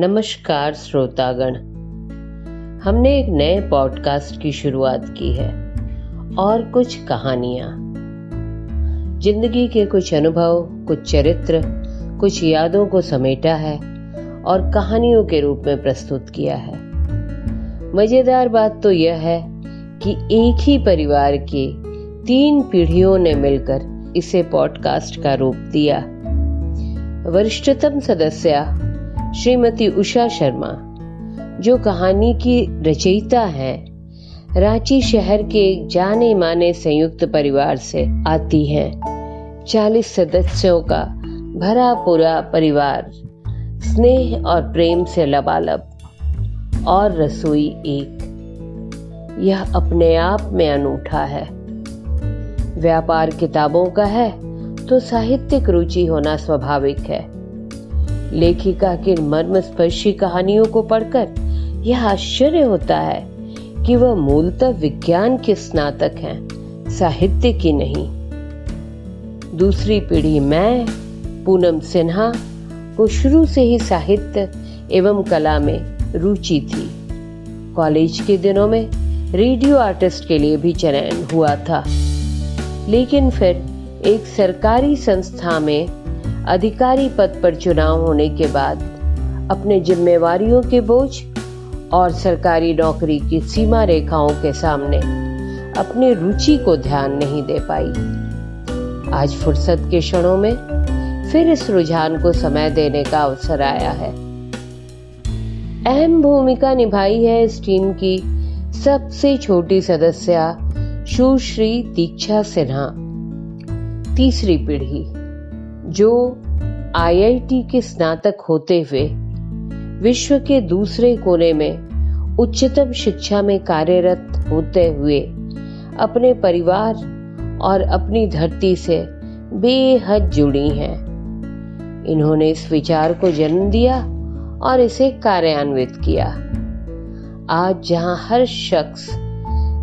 नमस्कार श्रोतागण। हमने एक नए पॉडकास्ट की शुरुआत की है और कुछ कहानियाँ। ज़िंदगी के कुछ अनुभव, कुछ चरित्र, कुछ यादों को समेटा है और कहानियों के रूप में प्रस्तुत किया है। मज़ेदार बात तो यह है कि एक ही परिवार के तीन पीढ़ियों ने मिलकर इसे पॉडकास्ट का रूप दिया। वरिष्ठतम सदस्य श्रीमती उषा शर्मा, जो कहानी की रचयिता है, रांची शहर के जाने माने संयुक्त परिवार से आती हैं। चालीस सदस्यों का भरा पूरा परिवार, स्नेह और प्रेम से लबालब और रसोई एक। यह अपने आप में अनूठा है। व्यापार किताबों का है तो साहित्यिक रुचि होना स्वाभाविक है। लेखिका की मर्मस्पर्शी कहानियों को पढ़कर यह आश्चर्य होता है कि वह मूलतः विज्ञान के स्नातक हैं, साहित्य की नहीं। दूसरी पीढ़ी मैं, पूनम सिन्हा, को शुरू से ही साहित्य एवं कला में रुचि थी। कॉलेज के दिनों में रेडियो आर्टिस्ट के लिए भी चयन हुआ था। लेकिन फिर एक सरकारी संस्था में अधिकारी पद पर चुनाव होने के बाद अपने जिम्मेवारियों के बोझ और सरकारी नौकरी की सीमा रेखाओं के सामने अपनी रुचि को ध्यान नहीं दे पाई। आज फुर्सत के क्षणों में फिर इस रुझान को समय देने का अवसर आया है। अहम भूमिका निभाई है इस टीम की सबसे छोटी सदस्य सुश्री दीक्षा सिन्हा। तीसरी पीढ़ी जो आईआईटी के स्नातक होते हुए विश्व के दूसरे कोने में उच्चतम शिक्षा में कार्यरत होते हुए अपने परिवार और अपनी धरती से बेहद जुड़ी हैं। इन्होंने इस विचार को जन्म दिया और इसे कार्यान्वित किया। आज जहाँ हर शख्स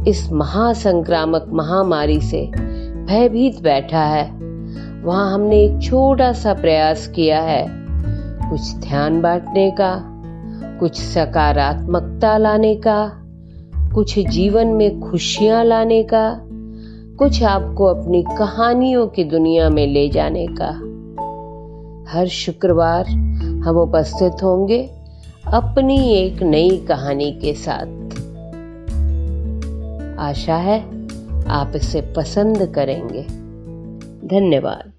इस महासंक्रामक महामारी से भयभीत बैठा है वहाँ हमने एक छोटा सा प्रयास किया है। कुछ ध्यान बांटने का, कुछ सकारात्मकता लाने का, कुछ जीवन में खुशियाँ लाने का, कुछ आपको अपनी कहानियों की दुनिया में ले जाने का। हर शुक्रवार हम उपस्थित होंगे अपनी एक नई कहानी के साथ। आशा है आप इसे पसंद करेंगे। धन्यवाद।